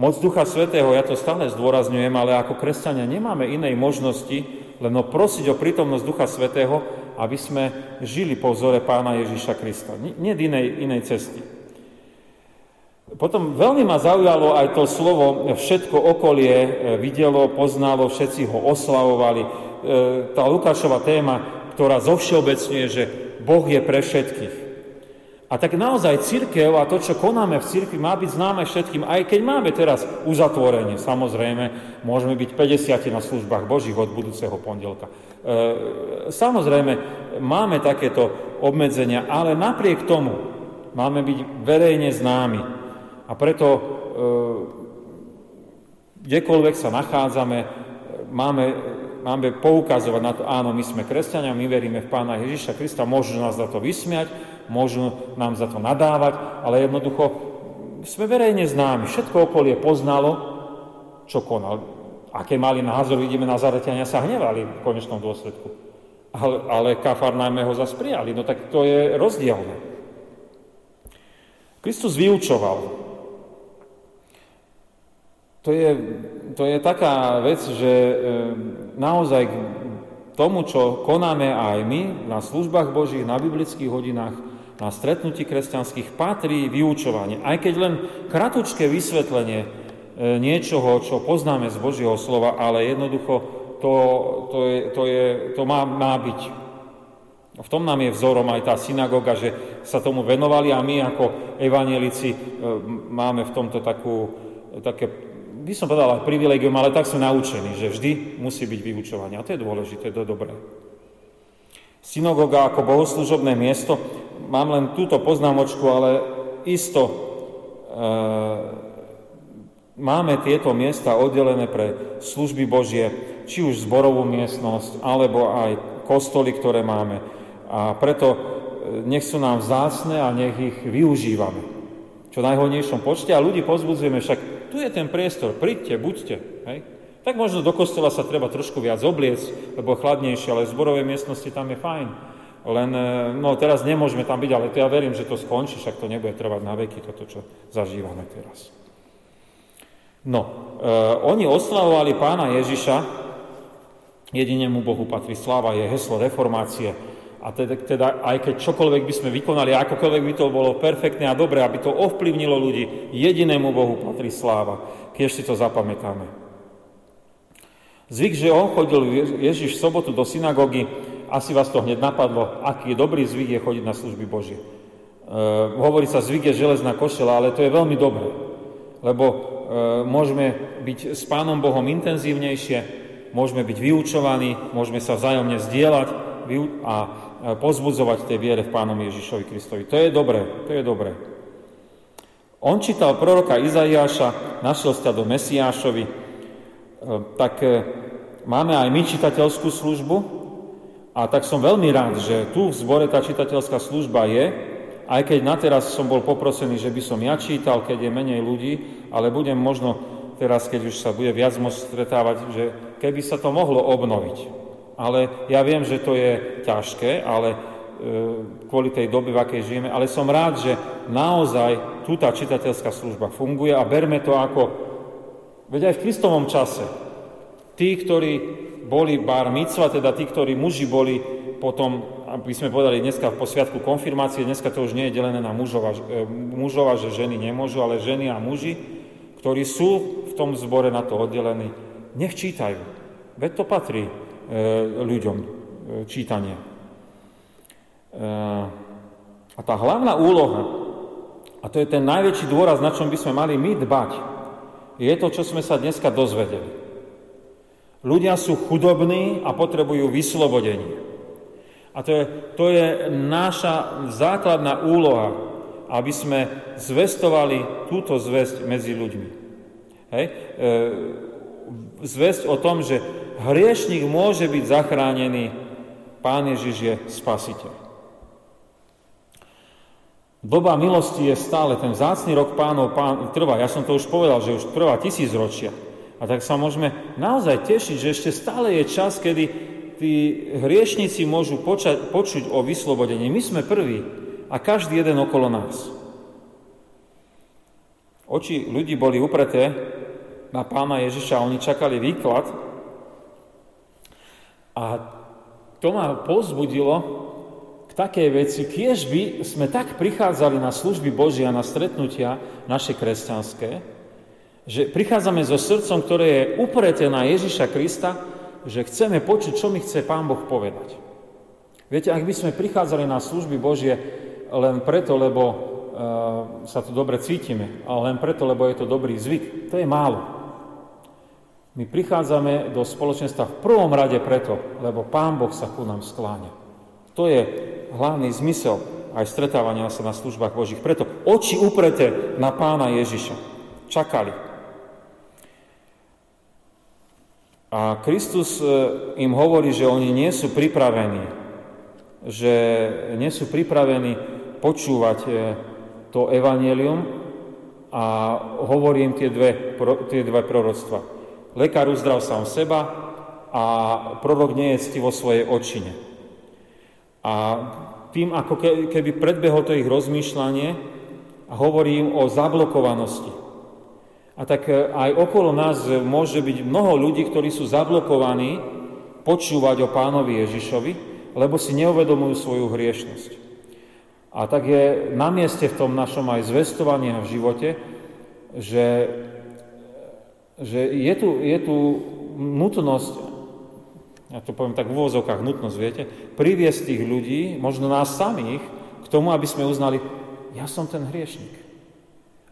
Moc Ducha Svetého, ja to stále zdôrazňujem, ale ako kresťania nemáme inej možnosti, len prosiť o prítomnosť Ducha Svetého, aby sme žili po vzore Pána Ježíša Krista. Nie inej, inej cesty. Potom veľmi ma zaujalo aj to slovo, všetko okolie e, videlo, poznalo, všetci ho oslavovali. E, tá Lukášova téma, ktorá zovšeobecňuje, že Boh je pre všetkých. A tak naozaj církev a to, čo konáme v církvi, má byť známe všetkým, aj keď máme teraz uzatvorenie. Samozrejme, môžeme byť 50 na službách Božích od budúceho pondelka. E, samozrejme, máme takéto obmedzenia, ale napriek tomu máme byť verejne známi. A preto e, kdekoľvek sa nachádzame, máme, máme poukazovať na to, áno, my sme kresťania, my veríme v Pána Ježiša Krista, môžu nás za to vysmiať, môžu nám za to nadávať, ale jednoducho sme verejne známi. Všetko okolie poznalo, čo konal. Aké mali názor, vidíme, Nazareťania sa hnevali v konečnom dôsledku. Ale, ale Kafarnáme ho zase prijali. No tak to je rozdielne. Kristus vyučoval. To je, to je taká vec, že naozaj k tomu, čo konáme aj my na službách Božích, na biblických hodinách, na stretnutí kresťanských, patrí vyučovanie. Aj keď len kratučké vysvetlenie e, niečoho, čo poznáme z Božieho slova, ale jednoducho to, to, je, to, je, to má, má byť. V tom nám je vzorom aj tá synagoga, že sa tomu venovali a my ako evanielici e, máme v tomto takú, také by som povedal privilegium, ale tak sú naučení, že vždy musí byť vyučovanie. A to je dôležité, to je dobré. Synagoga ako bohoslužobné miesto, mám len túto poznámočku, ale isto e, máme tieto miesta oddelené pre služby Božie, či už zborovú miestnosť, alebo aj kostoly, ktoré máme. A preto e, nech sú nám vzácne a nech ich využívame. Čo najhodnejšom počte a ľudí pozbudzujeme však tu je ten priestor, príďte, buďte. Hej? Tak možno do kostola sa treba trošku viac obliecť, lebo chladnejšie, ale v zborovej miestnosti tam je fajn. Len, e, no teraz nemôžeme tam byť, ale ja verím, že to skončí, však to nebude trvať na veky, toto, čo zažívame teraz. No, e, oni oslavovali pána Ježiša, jedinému Bohu patrí sláva, je heslo reformácie, a teda, teda aj keď čokoľvek by sme vykonali, akokoľvek by to bolo perfektné a dobré, aby to ovplyvnilo ľudí, jedinému Bohu patrí sláva, keď si to zapamätáme. Zvyk, že on chodil Ježiš v sobotu do synagógy, asi vás to hneď napadlo, aký dobrý zvyk je chodiť na služby Božie. E, hovorí sa, zvyk je železná košela, ale to je veľmi dobré, lebo e, môžeme byť s Pánom Bohom intenzívnejšie, môžeme byť vyučovaní, môžeme sa vzájomne zdieľať a pozbudzovať tej viere v Pánom Ježišovi Kristovi. To je dobré, to je dobré. On čítal proroka Izaiáša, našiel sa do Mesiášovi, e, tak e, máme aj my čitateľskú službu a tak som veľmi rád, že tu v zbore tá čitateľská služba je, aj keď na teraz som bol poprosený, že by som ja čítal, keď je menej ľudí, ale budem možno teraz, keď už sa bude viac môcť stretávať, že keby sa to mohlo obnoviť ale ja viem, že to je ťažké, ale e, kvôli tej dobe, v akej žijeme, ale som rád, že naozaj tu tá čitateľská služba funguje a berme to ako, veď aj v Kristovom čase, tí, ktorí boli bar mitzva, teda tí, ktorí muži boli potom, aby sme povedali dneska v posviatku konfirmácie, dneska to už nie je delené na mužov a, e, mužov a že ženy nemôžu, ale ženy a muži, ktorí sú v tom zbore na to oddelení, nech čítajú. Veď to patrí ľuďom, e, čítanie. E, a tá hlavná úloha, a to je ten najväčší dôraz, na čom by sme mali my dbať, je to, čo sme sa dneska dozvedeli. Ľudia sú chudobní a potrebujú vyslobodenie. A to je, to je naša základná úloha, aby sme zvestovali túto zväzť medzi ľuďmi. Hej? E, zväzť o tom, že hriešnik môže byť zachránený, Pán Ježiš je spasiteľ. Doba milosti je stále, ten zácný rok pánov pán, trvá. Ja som to už povedal, že už trvá tisíc ročia. A tak sa môžeme naozaj tešiť, že ešte stále je čas, kedy tí hriešnici môžu počať, počuť o vyslobodení. My sme prví a každý jeden okolo nás. Oči ľudí boli upreté na pána Ježiša, oni čakali výklad a to ma pozbudilo k takej veci, kiež by sme tak prichádzali na služby Božia, na stretnutia naše kresťanské, že prichádzame so srdcom, ktoré je upreté na Ježiša Krista, že chceme počuť, čo mi chce Pán Boh povedať. Viete, ak by sme prichádzali na služby Božie len preto, lebo uh, sa tu dobre cítime, ale len preto, lebo je to dobrý zvyk, to je málo. My prichádzame do spoločenstva v prvom rade preto, lebo Pán Boh sa ku nám skláňa. To je hlavný zmysel aj stretávania sa na službách Božích. Preto oči upreté na pána Ježiša. Čakali. A Kristus e, im hovorí, že oni nie sú pripravení, že nie sú pripravení počúvať e, to evanelium a hovorí im tie dve, tie dve proroctva. Lekár uzdrav sám seba a prorok nie je vo svojej očine. A tým ako keby predbehol to ich rozmýšľanie a hovorí im o zablokovanosti. A tak e, aj okolo nás môže byť mnoho ľudí, ktorí sú zablokovaní počúvať o pánovi Ježišovi, lebo si neuvedomujú svoju hriešnosť. A tak je na mieste v tom našom aj zvestovaní v živote, že, že je, tu, je tu nutnosť ja to poviem tak v úvozovkách nutnosť, viete, priviesť tých ľudí, možno nás samých, k tomu, aby sme uznali, ja som ten hriešnik.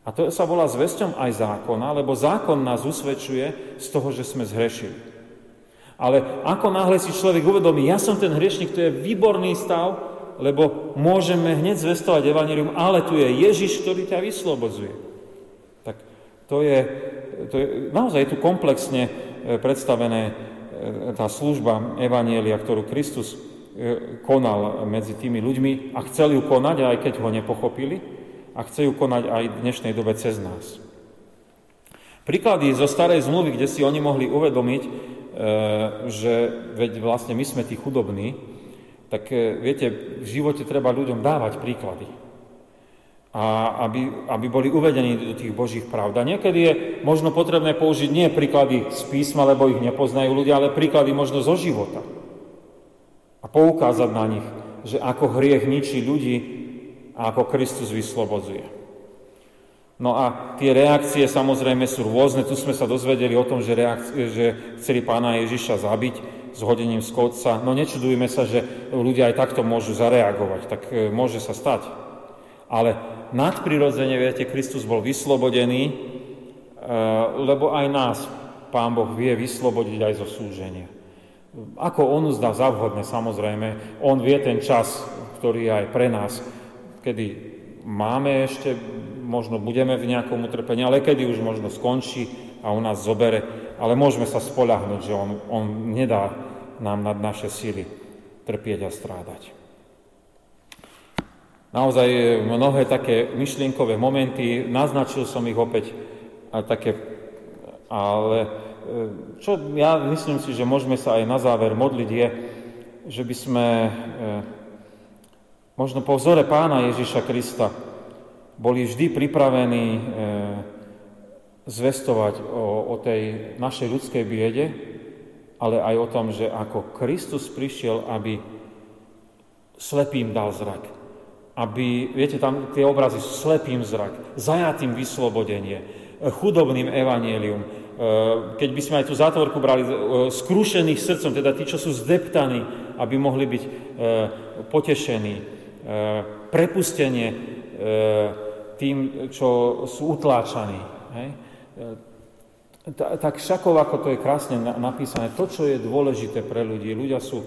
A to sa volá zväzťom aj zákona, lebo zákon nás usvedčuje z toho, že sme zhrešili. Ale ako náhle si človek uvedomí, ja som ten hriešnik, to je výborný stav, lebo môžeme hneď zvestovať evanelium, ale tu je Ježiš, ktorý ťa vyslobodzuje. Tak to je, to je naozaj je tu komplexne e, predstavené E, tá služba Evanielia, ktorú Kristus e, konal medzi tými ľuďmi a chcel ju konať, aj keď ho nepochopili, a chce ju konať aj v dnešnej dobe cez nás. Príklady zo starej zmluvy, kde si oni mohli uvedomiť, že veď vlastne my sme tí chudobní, tak viete, v živote treba ľuďom dávať príklady a aby, aby boli uvedení do tých Božích pravd. A niekedy je možno potrebné použiť nie príklady z písma, lebo ich nepoznajú ľudia, ale príklady možno zo života. A poukázať na nich, že ako hriech ničí ľudí a ako Kristus vyslobodzuje. No a tie reakcie samozrejme sú rôzne. Tu sme sa dozvedeli o tom, že, reakcie, že chceli pána Ježiša zabiť s hodením z kodca. No nečudujme sa, že ľudia aj takto môžu zareagovať. Tak e, môže sa stať. Ale nadprirodzene, viete, Kristus bol vyslobodený, e, lebo aj nás Pán Boh vie vyslobodiť aj zo súženia. Ako On uzdá za vhodné, samozrejme, On vie ten čas, ktorý je aj pre nás, kedy máme ešte, možno budeme v nejakom utrpení, ale kedy už možno skončí a u nás zobere, ale môžeme sa spolahnuť, že On, on nedá nám nad naše síly trpieť a strádať. Naozaj mnohé také myšlienkové momenty, naznačil som ich opäť, a také, ale e, čo ja myslím si, že môžeme sa aj na záver modliť je, že by sme e, možno po vzore pána Ježiša Krista boli vždy pripravení e, zvestovať o, o tej našej ľudskej biede ale aj o tom, že ako Kristus prišiel, aby slepým dal zrak. Aby, viete, tam tie obrazy, slepým zrak, zajatým vyslobodenie, chudobným evanielium. E, keď by sme aj tú zátvorku brali, e, skrušených srdcom, teda tí, čo sú zdeptaní, aby mohli byť e, potešení. Prepustenie tým, čo sú utláčaní. Tak všakov, ako to je krásne napísané, to, čo je dôležité pre ľudí, ľudia sú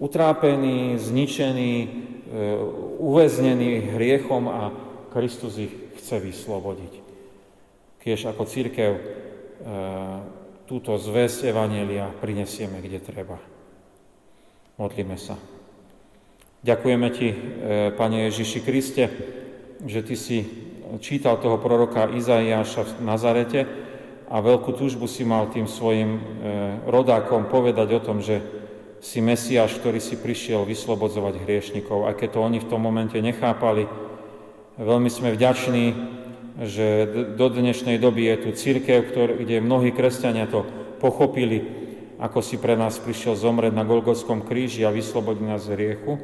utrápení, zničení, uväznení hriechom a Kristus ich chce vyslobodiť tiež ako církev e, túto zväzť Evanielia prinesieme, kde treba. Modlíme sa. Ďakujeme Ti, e, Pane Ježiši Kriste, že Ty si čítal toho proroka Izaiáša v Nazarete a veľkú túžbu si mal tým svojim e, rodákom povedať o tom, že si Mesiáš, ktorý si prišiel vyslobodzovať hriešnikov. A keď to oni v tom momente nechápali, veľmi sme vďační že do dnešnej doby je tu církev, kde mnohí kresťania to pochopili, ako si pre nás prišiel zomrieť na Golgotskom kríži a vyslobodiť nás z hriechu.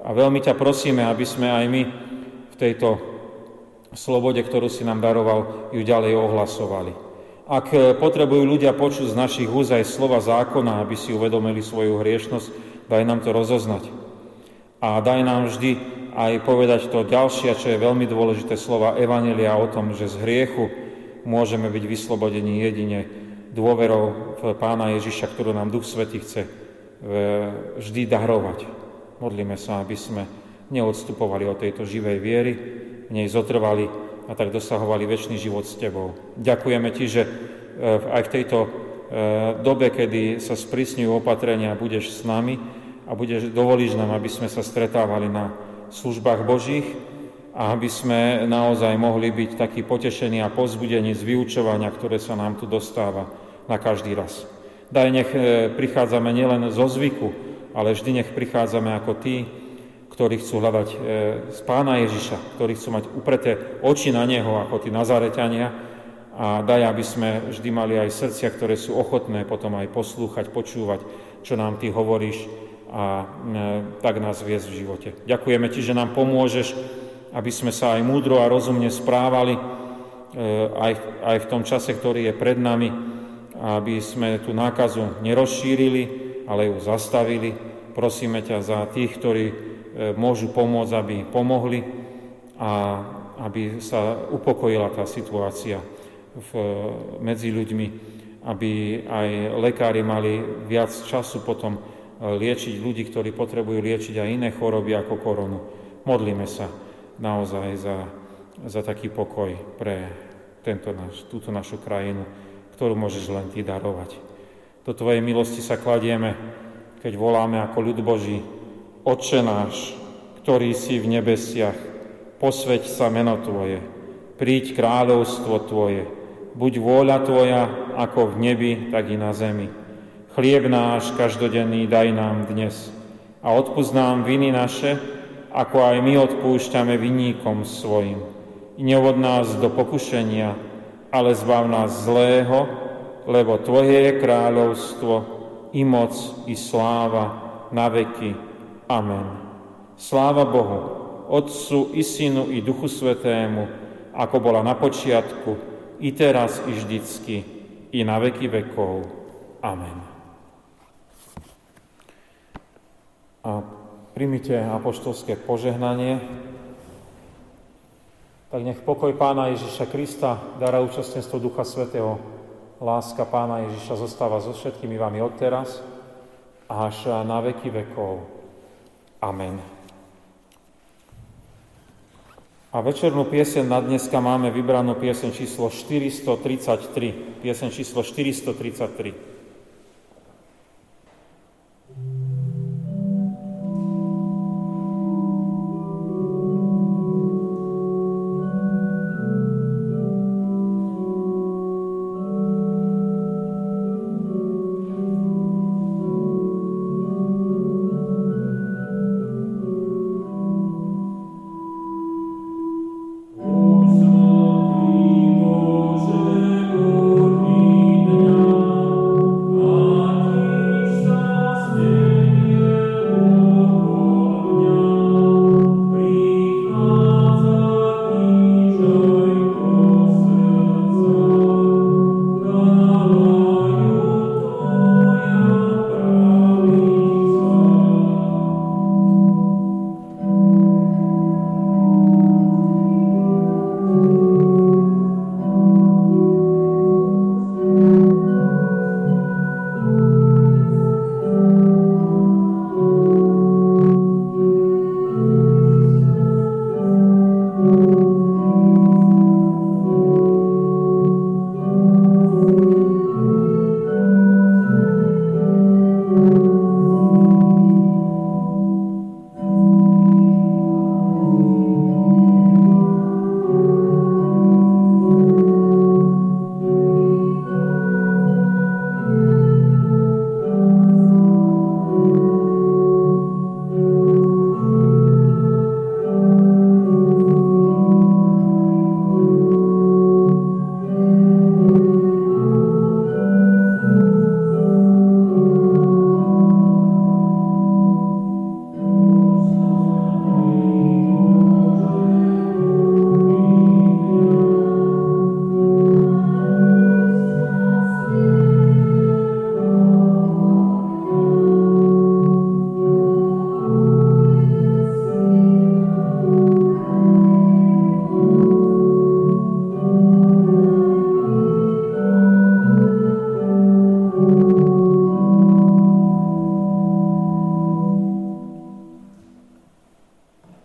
A veľmi ťa prosíme, aby sme aj my v tejto slobode, ktorú si nám daroval, ju ďalej ohlasovali. Ak potrebujú ľudia počuť z našich úz slova zákona, aby si uvedomili svoju hriešnosť, daj nám to rozoznať. A daj nám vždy aj povedať to ďalšie, čo je veľmi dôležité slova Evanelia o tom, že z hriechu môžeme byť vyslobodení jedine dôverou v Pána Ježiša, ktorú nám Duch Svetý chce e, vždy darovať. Modlíme sa, aby sme neodstupovali od tejto živej viery, v nej zotrvali a tak dosahovali väčší život s Tebou. Ďakujeme Ti, že e, aj v tejto e, dobe, kedy sa sprísňujú opatrenia, budeš s nami a budeš, dovolíš nám, aby sme sa stretávali na službách Božích a aby sme naozaj mohli byť takí potešení a pozbudení z vyučovania, ktoré sa nám tu dostáva na každý raz. Daj, nech e, prichádzame nielen zo zvyku, ale vždy nech prichádzame ako tí, ktorí chcú hľadať e, z Pána Ježiša, ktorí chcú mať upreté oči na Neho, ako tí Nazareťania, a daj, aby sme vždy mali aj srdcia, ktoré sú ochotné potom aj poslúchať, počúvať, čo nám Ty hovoríš a e, tak nás viesť v živote. Ďakujeme Ti, že nám pomôžeš, aby sme sa aj múdro a rozumne správali, e, aj, aj v tom čase, ktorý je pred nami, aby sme tú nákazu nerozšírili, ale ju zastavili. Prosíme ťa za tých, ktorí môžu pomôcť, aby pomohli a aby sa upokojila tá situácia v, medzi ľuďmi, aby aj lekári mali viac času potom liečiť ľudí, ktorí potrebujú liečiť aj iné choroby ako koronu. Modlíme sa naozaj za, za taký pokoj pre tento naš, túto našu krajinu, ktorú môžeš len Ty darovať. Do Tvojej milosti sa kladieme, keď voláme ako ľud Boží, Otče náš, ktorý si v nebesiach, posveď sa meno Tvoje, príď kráľovstvo Tvoje, buď vôľa Tvoja ako v nebi, tak i na zemi. Chlieb náš každodenný daj nám dnes a odpúsť nám viny naše, ako aj my odpúšťame vinníkom svojim. I neuvod nás do pokušenia, ale zbav nás zlého, lebo Tvoje je kráľovstvo, i moc, i sláva, na veky. Amen. Sláva Bohu, Otcu i Synu i Duchu Svetému, ako bola na počiatku, i teraz, i vždycky, i na veky vekov. Amen. a primite apoštolské požehnanie, tak nech pokoj Pána Ježiša Krista, dara účastnenstvo Ducha Svetého, láska Pána Ježiša zostáva so všetkými vami odteraz až na veky vekov. Amen. A večernú piesen na dneska máme vybranú piesen číslo 433. Piesen číslo 433.